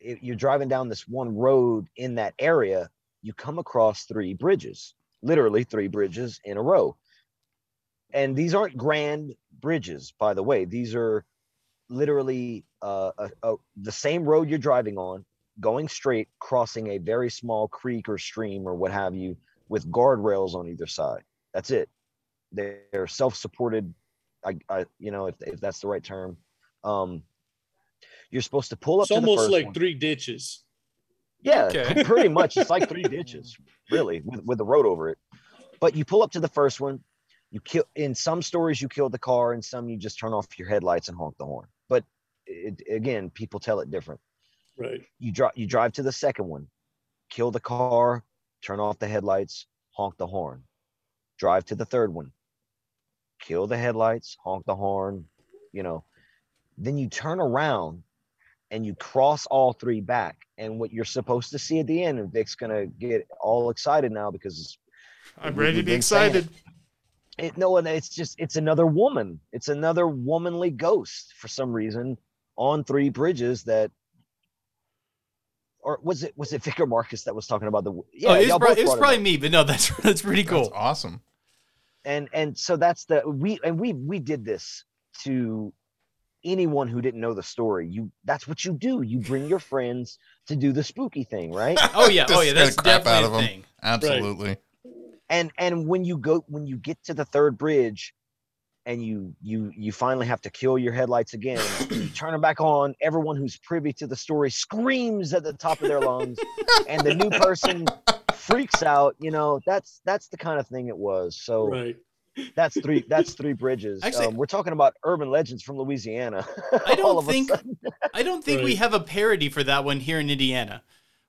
if you're driving down this one road in that area, you come across three bridges, literally three bridges in a row. And these aren't grand bridges, by the way. These are literally uh, a, a, the same road you're driving on, going straight, crossing a very small creek or stream or what have you, with guardrails on either side. That's it. They're self-supported. I, I you know, if, if that's the right term. Um, you're supposed to pull up. It's to the almost first like one. three ditches. Yeah, Okay. pretty much. It's like three ditches, really, with, with the road over it. But you pull up to the first one. You kill. In some stories, you kill the car, and some you just turn off your headlights and honk the horn. But it, again, people tell it different. Right. You drive. You drive to the second one, kill the car, turn off the headlights, honk the horn. Drive to the third one, kill the headlights, honk the horn. You know, then you turn around and you cross all three back. And what you're supposed to see at the end, and Vic's gonna get all excited now because I'm ready to be excited. it no, and it's just it's another woman. It's another womanly ghost for some reason on three bridges that. Or was it was it Vic or Marcus that was talking about the? Yeah, oh, it was, y'all it was probably up. me, but no, that's that's pretty That's cool. awesome. And and so that's the we and we we did this to anyone who didn't know the story. You that's what you do. You bring your friends to do the spooky thing, right? Oh yeah, oh yeah, that's crap out definitely of a 'em. thing. Absolutely. and and when you go when you get to the third bridge and you you you finally have to kill your headlights again you turn them back on everyone who's privy to the story screams at the top of their lungs and the new person freaks out you know that's that's the kind of thing it was so Right. that's three that's three bridges Actually- um, we're talking about urban legends from louisiana I don't think. I don't think we have a parody for that one here in Indiana.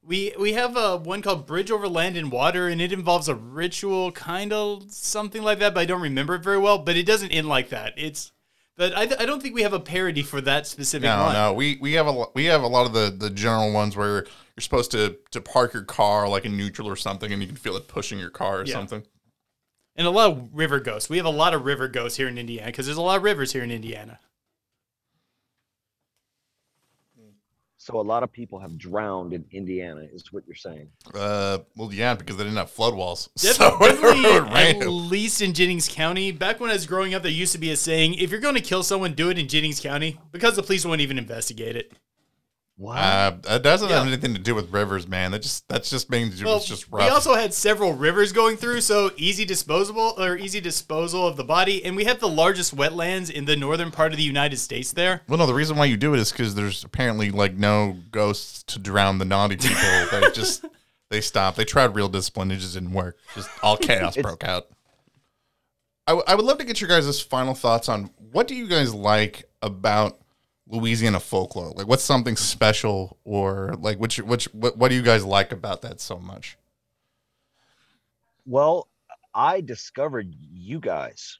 We we have a one called Bridge Over Land and Water, and it involves a ritual, kind of something like that, but I don't remember it very well. But it doesn't end like that. It's but I, I don't think we have a parody for that specific No, one. no, we we have a lo- we have a lot of the the general ones where you're supposed to to park your car like in neutral or something, and you can feel it pushing your car or Yeah. something. And a lot of river ghosts. We have a lot of river ghosts here in Indiana because there's a lot of rivers here in Indiana. so a lot of people have drowned in indiana is what you're saying Uh, well, yeah, because they didn't have flood walls, Def- so definitely, it at least in Jennings County. Back when I was growing up, there used to be a saying: "If you're going to kill someone, do it in Jennings County," because the police won't even investigate it. Wow Uh, that doesn't have anything to do with rivers, man. That just that's just means Well, was just rough. we also had several rivers going through, so easy disposable or easy disposal of the body, and we have the largest wetlands in the northern part of the United States. There, well, no, the reason why you do it is because there's apparently like no ghosts to drown the naughty people. they just they stopped. They tried real discipline, it just didn't work. Just all chaos broke out. I, w- I would love to get your guys' final thoughts on what do you guys like about Louisiana folklore? Like, what's something special, or like, which which what, what do you guys like about that so much? Well, I discovered you guys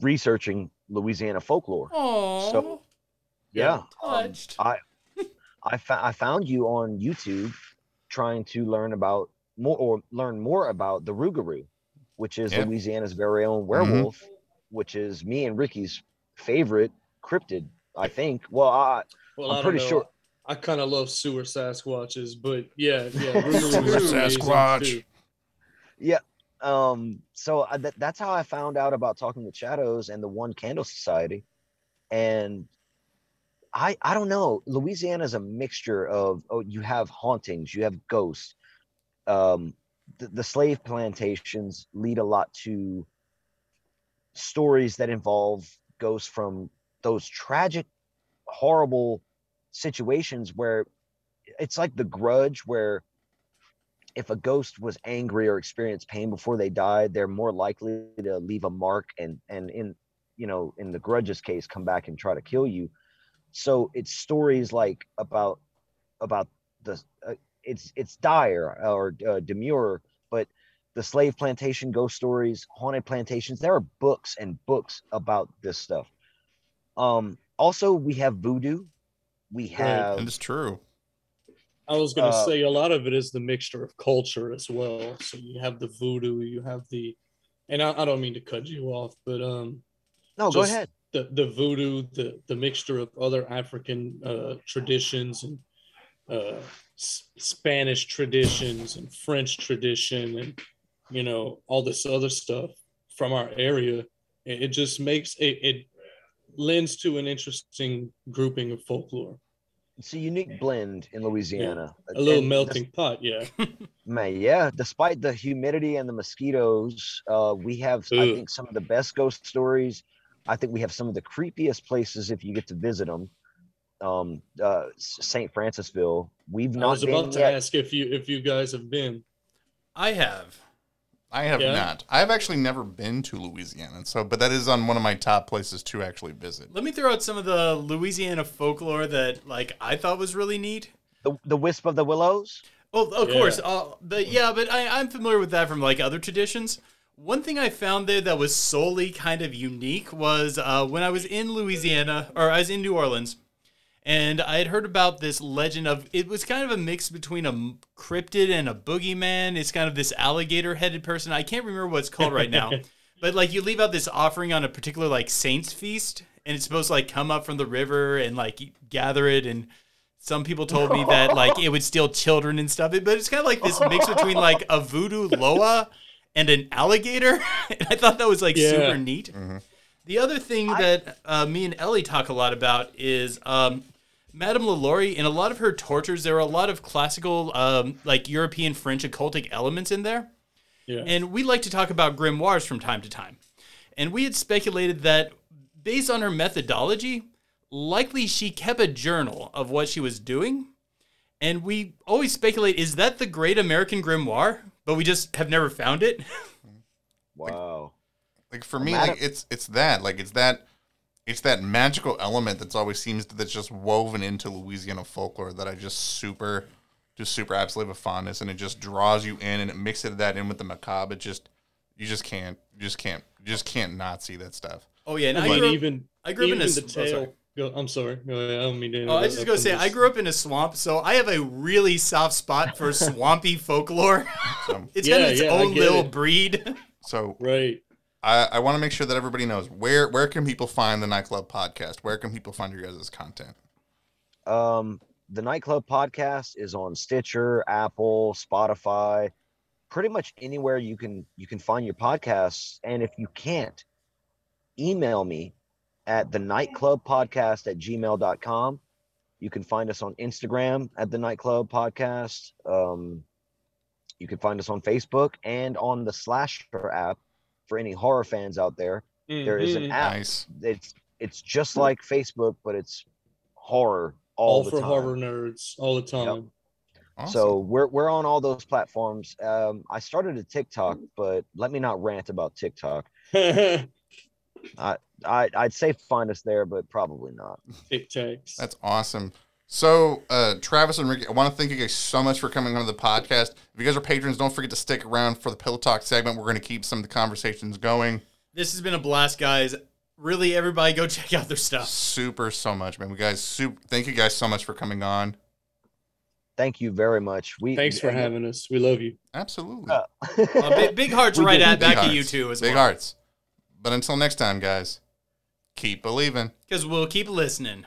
researching Louisiana folklore. oh, So, Yeah, um, touched. I I, fo- I found you on YouTube trying to learn about more or learn more about the Rougarou, which is Yeah. Louisiana's very own werewolf, which is me and Ricky's favorite cryptid. I think. Well, I Well, I'm I pretty know. sure- I kind of love sewer Sasquatches, but yeah, yeah. Sewer Rougarous Sasquatch. too. um so I, that, that's how i found out about talking with shadows and the one candle society and i i don't know louisiana is a mixture of oh you have hauntings you have ghosts um the, the slave plantations lead a lot to stories that involve ghosts from those tragic horrible situations where it's like the grudge where if a ghost was angry or experienced pain before they died, they're more likely to leave a mark and and in you know in the grudges case come back and try to kill you. So it's stories like about about the uh, it's it's dire or uh, demure, but the slave plantation ghost stories, haunted plantations. There are books and books about this stuff. Um, also, we have voodoo. We have And it's true. I was gonna Uh, say a lot of it is the mixture of culture as well. So you have the voodoo, you have the, and I, I don't mean to cut you off, but um, No, go ahead. the the voodoo, the the mixture of other African uh, traditions and uh, S- Spanish traditions and French tradition and you know all this other stuff from our area. It, it just makes it, it lends to an interesting grouping of folklore. It's a unique blend in Louisiana. A little And melting pot, yeah. Man, yeah. Despite the humidity and the mosquitoes, uh, we have, I think, some of the best ghost stories. I think we have some of the creepiest places if you get to visit them. Um, uh, St. Francisville. We've not. I not was been about to yet. ask if you if you guys have been. I have. I have Yeah? not. I've actually never been to Louisiana, so but that is on one of my top places to actually visit. Let me throw out some of the Louisiana folklore that like I thought was really neat. The, the Wisp of the Willows. Oh, of Yeah. course. Uh, but yeah, but I, I'm familiar with that from like other traditions. One thing I found there that was solely kind of unique was uh, when I was in Louisiana, or I was in New Orleans, and I had heard about this legend of it was kind of a mix between a cryptid and a boogeyman. It's kind of this alligator headed person. I can't remember what it's called right now, but like you leave out this offering on a particular like saints feast, and it's supposed to like come up from the river and like gather it and some people told me that like it would steal children and stuff, but it's kind of like this mix between like a voodoo loa and an alligator. and I thought that was like Yeah. super neat. The other thing that uh, me and Ellie talk a lot about is um, Madame LaLaurie. In a lot of her tortures, there are a lot of classical, um, like European French occultic elements in there. Yeah. And we like to talk about grimoires from time to time. And we had speculated that based on her methodology, likely she kept a journal of what she was doing. And we always speculate is that the great American grimoire? But we just have never found it. Wow. Like for me, Madam- like it's it's that like it's that it's that magical element that's always seems to, that's just woven into Louisiana folklore that I just super just super absolutely have a fondness and it just draws you in and it mixes that in with the macabre. It just you just can't you just can't you just can't not see that stuff. oh, yeah. And I I grew up, even I grew up in a the s- oh, tail. I'm sorry. Go. I don't mean to. Oh, I was just interrupt. gonna I'm say I grew up in a swamp, so I have a really soft spot for swampy folklore. So, It's kind Yeah, of its yeah, own little it. breed. so right. I, I want to make sure that everybody knows where where can people find the nightclub podcast? Where can people find your guys' content? Um, the Nightclub podcast is on Stitcher, Apple, Spotify, pretty much anywhere you can you can find your podcasts. And if you can't, email me at the nightclub podcast at gmail.com. You can find us on Instagram at the nightclub podcast. Um, you can find us on Facebook and on the Slasher app for any horror fans out there. There is an Mhm. app. Nice. It's it's just like Facebook, but it's horror all, all the for time. horror nerds all the time. Awesome. So we're we're on all those platforms. Um, I started a TikTok, but let me not rant about TikTok. I I'd say find us there, but probably not. TikToks. That's awesome. So, uh, Travis and Ricky, I want to thank you guys so much for coming on the podcast. If you guys are patrons, don't forget to stick around for the Pillow Talk segment. We're going to keep some of the conversations going. This has been a blast, guys. Really, everybody go check out their stuff. Super, so much, man. We guys, super, thank you guys so much for coming on. Thank you very much. We Thanks for having us. We love you. Absolutely. Uh, Uh, big, big hearts right at Big back at you too as Big well. hearts. But until next time, guys, keep believing. Because we'll keep listening.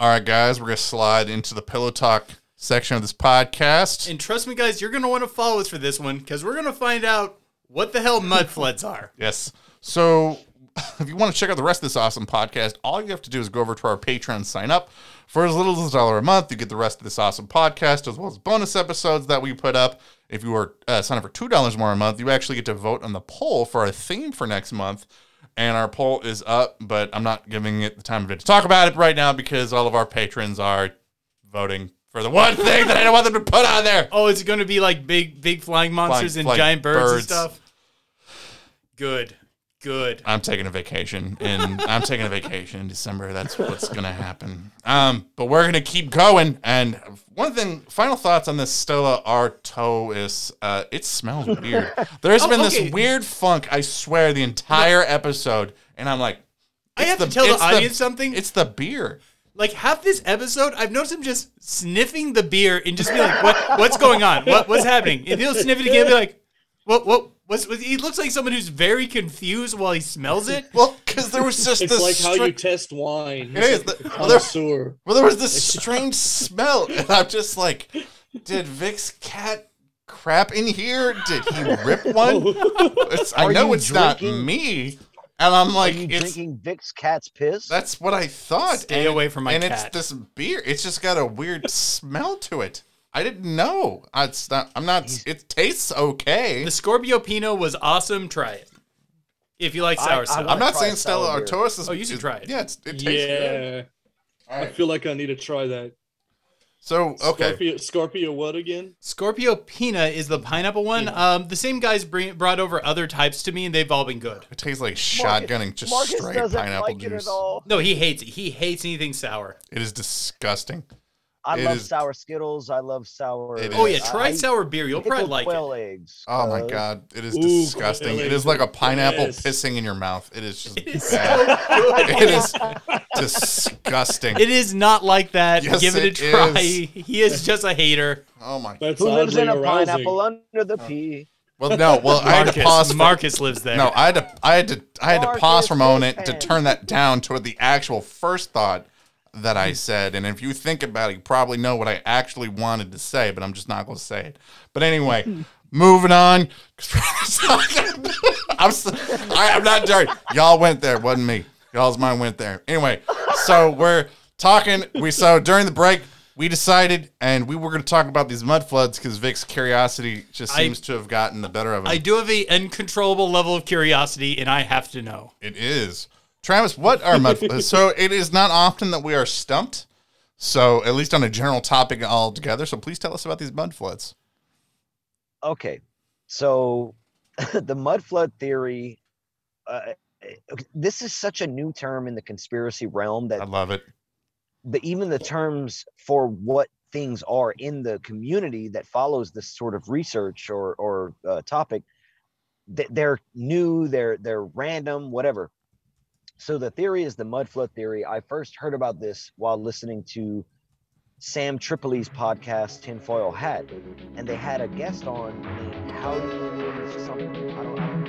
All right, guys, we're going to slide into the Pillow Talk section of this podcast. And trust me, guys, you're gonna want to follow us for this one because we're gonna find out what the hell mud floods are. Yes. So if you want to check out the rest of this awesome podcast, all you have to do is go over to our Patreon, sign up. For as little as a dollar a month, you get the rest of this awesome podcast as well as bonus episodes that we put up. If you are uh, sign up for two dollars more a month, you actually get to vote on the poll for our theme for next month. And our poll is up, but I'm not giving it the time of day to talk about it right now because all of our patrons are voting for the one thing that I don't want them to put on there. Oh, it's gonna be like big, big flying monsters and flying giant birds, and stuff. Good, good. I'm taking a vacation and I'm taking a vacation in December. That's what's gonna happen. Um, but we're gonna keep going. And one thing, final thoughts on this Stella Artois. Uh, it smells weird. There's Oh, been okay. this weird funk. I swear, the entire episode, and I'm like, I have to tell the audience something? It's the beer. like half this episode, I've noticed him just sniffing the beer and just be like, "What? What's going on? What? What's happening?" And he'll sniff it again, and be like, "What? What?" What's, what, he looks like someone who's very confused while he smells it. Well, because there was just It's this. like how you test wine. It is. He's The- well, there- connoisseur. well, there was this strange smell, and I'm just like, did Vic's cat crap in here? Did he rip one? It's, I know you it's not me, and I'm like, Are you it's drinking Vic's cat's piss? that's what I thought. Stay and- away from my and cat. And it's this beer. It's just got a weird smell to it. I didn't know. It's not. I'm not. It tastes okay. The Scorpio Pinot was awesome. Try it if you like sour I stuff. wanna I'm not saying a Stella sour beer. Artois is. Oh, you should is- try it. Yeah, it's, it tastes good. Yeah, I feel like I need to try that. So okay, Scorpio, Scorpio, what again? Scorpio Pina is the pineapple one. Um, the same guys bring, brought over other types to me, and they've all been good. it tastes like Marcus- shotgunning just Marcus straight pineapple like juice. it at all. No, he hates it. He hates anything sour. It is disgusting. I It love is- sour Skittles. I love sour. Oh yeah, try I- sour beer. You'll probably like quail it. eggs. Oh my god, it is Ooh, disgusting. quail It eggs is like a pineapple best. pissing in your mouth. It is just It is bad. so good. it is disgusting. It is not like that. Yes, Give it, it a try. is. He is just a hater. Oh my. That's Who lives in a arousing. pineapple under the oh. pea? Well, no. Well, I had to pause. For, Marcus lives there. no, I had to. I had to. I had to pause for a moment to turn that down toward the actual first thought that I hmm. said. And if you think about it, you probably know what I actually wanted to say, but I'm just not going to say it. But anyway, hmm. moving on. I'm. So, I, I'm not dirty. Y'all went there, wasn't me. Y'all's mind went there. Anyway, so we're talking. We so during the break. We decided, and we were going to talk about these mud floods because Vic's curiosity just I- seems to have gotten the better of him. I do have an uncontrollable level of curiosity, and I have to know. It is. Travis, what are mud so it is not often that we are stumped. So at least on a general topic altogether. So please tell us about these mud floods. Okay, so the mud flood theory. Uh, this is such a new term in the conspiracy realm that I love it. the even the terms for what things are in the community that follows this sort of research or or uh, topic th- they're new they're they're random whatever so the theory is the mud flood theory. I first heard about this while listening to sam tripoli's podcast tinfoil hat and they had a guest on named howdy something. I don't, I don't